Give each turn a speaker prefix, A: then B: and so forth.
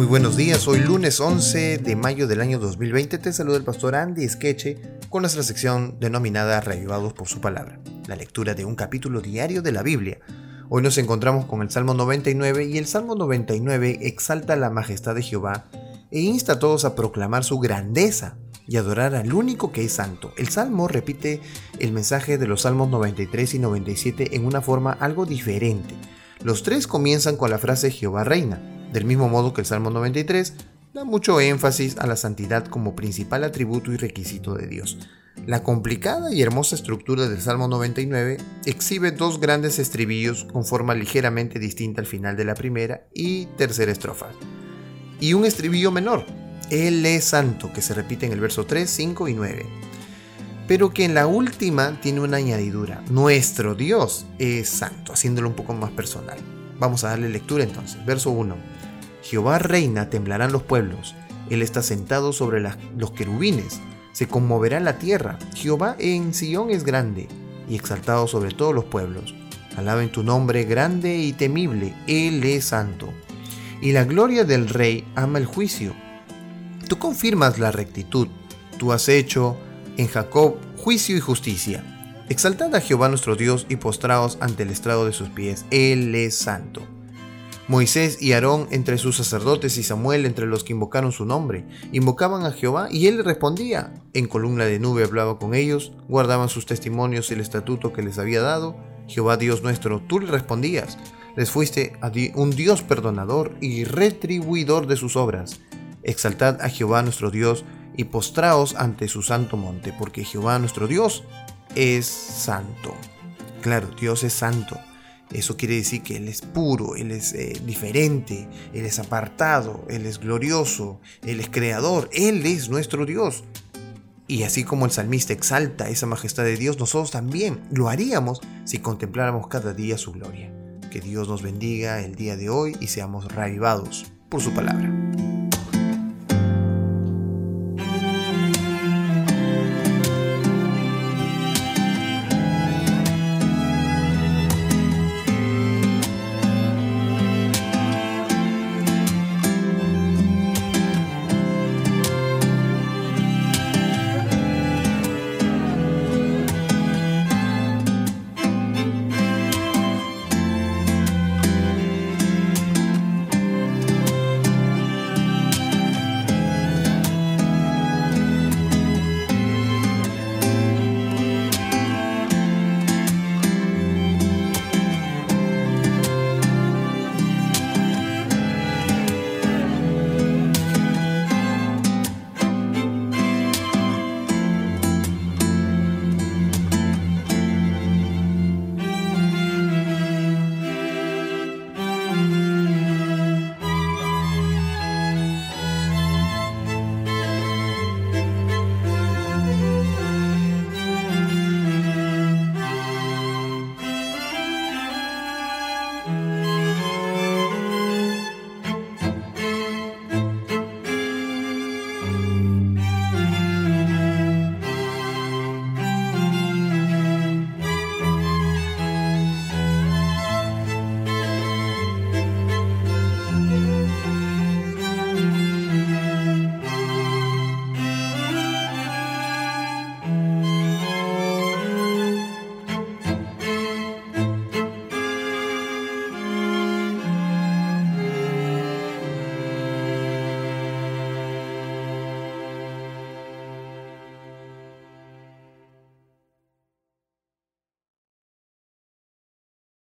A: Muy buenos días, hoy lunes 11 de mayo del año 2020 te saluda el pastor Andy Skeche con nuestra sección denominada Reavivados por su palabra, la lectura de un capítulo diario de la Biblia. Hoy nos encontramos con el Salmo 99 y el Salmo 99 exalta la majestad de Jehová e insta a todos a proclamar su grandeza y adorar al único que es santo. El Salmo repite el mensaje de los Salmos 93 y 97 en una forma algo diferente. Los tres comienzan con la frase Jehová reina, del mismo modo que el Salmo 93 da mucho énfasis a la santidad como principal atributo y requisito de Dios. La complicada y hermosa estructura del Salmo 99 exhibe dos grandes estribillos con forma ligeramente distinta al final de la primera y tercera estrofa. Y un estribillo menor, Él es santo, que se repite en el verso 3, 5 y 9. Pero que en la última tiene una añadidura, nuestro Dios es santo, haciéndolo un poco más personal. Vamos a darle lectura entonces. Verso 1. Jehová reina, temblarán los pueblos. Él está sentado sobre los querubines. Se conmoverá la tierra. Jehová en Sión es grande y exaltado sobre todos los pueblos. Alaben tu nombre grande y temible. Él es santo. Y la gloria del rey ama el juicio. Tú confirmas la rectitud. Tú has hecho en Jacob juicio y justicia. Exaltad a Jehová nuestro Dios y postraos ante el estrado de sus pies. Él es santo. Moisés y Aarón entre sus sacerdotes y Samuel entre los que invocaron su nombre. Invocaban a Jehová y él respondía. En columna de nube hablaba con ellos, guardaban sus testimonios y el estatuto que les había dado. Jehová Dios nuestro, tú le respondías. Les fuiste un Dios perdonador y retribuidor de sus obras. Exaltad a Jehová nuestro Dios y postraos ante su santo monte, porque Jehová nuestro Dios es santo. Claro, Dios es santo. Eso quiere decir que Él es puro, Él es eh, diferente, Él es apartado, Él es glorioso, Él es creador, Él es nuestro Dios. Y así como el salmista exalta esa majestad de Dios, nosotros también lo haríamos si contempláramos cada día su gloria. Que Dios nos bendiga el día de hoy y seamos reavivados por su palabra.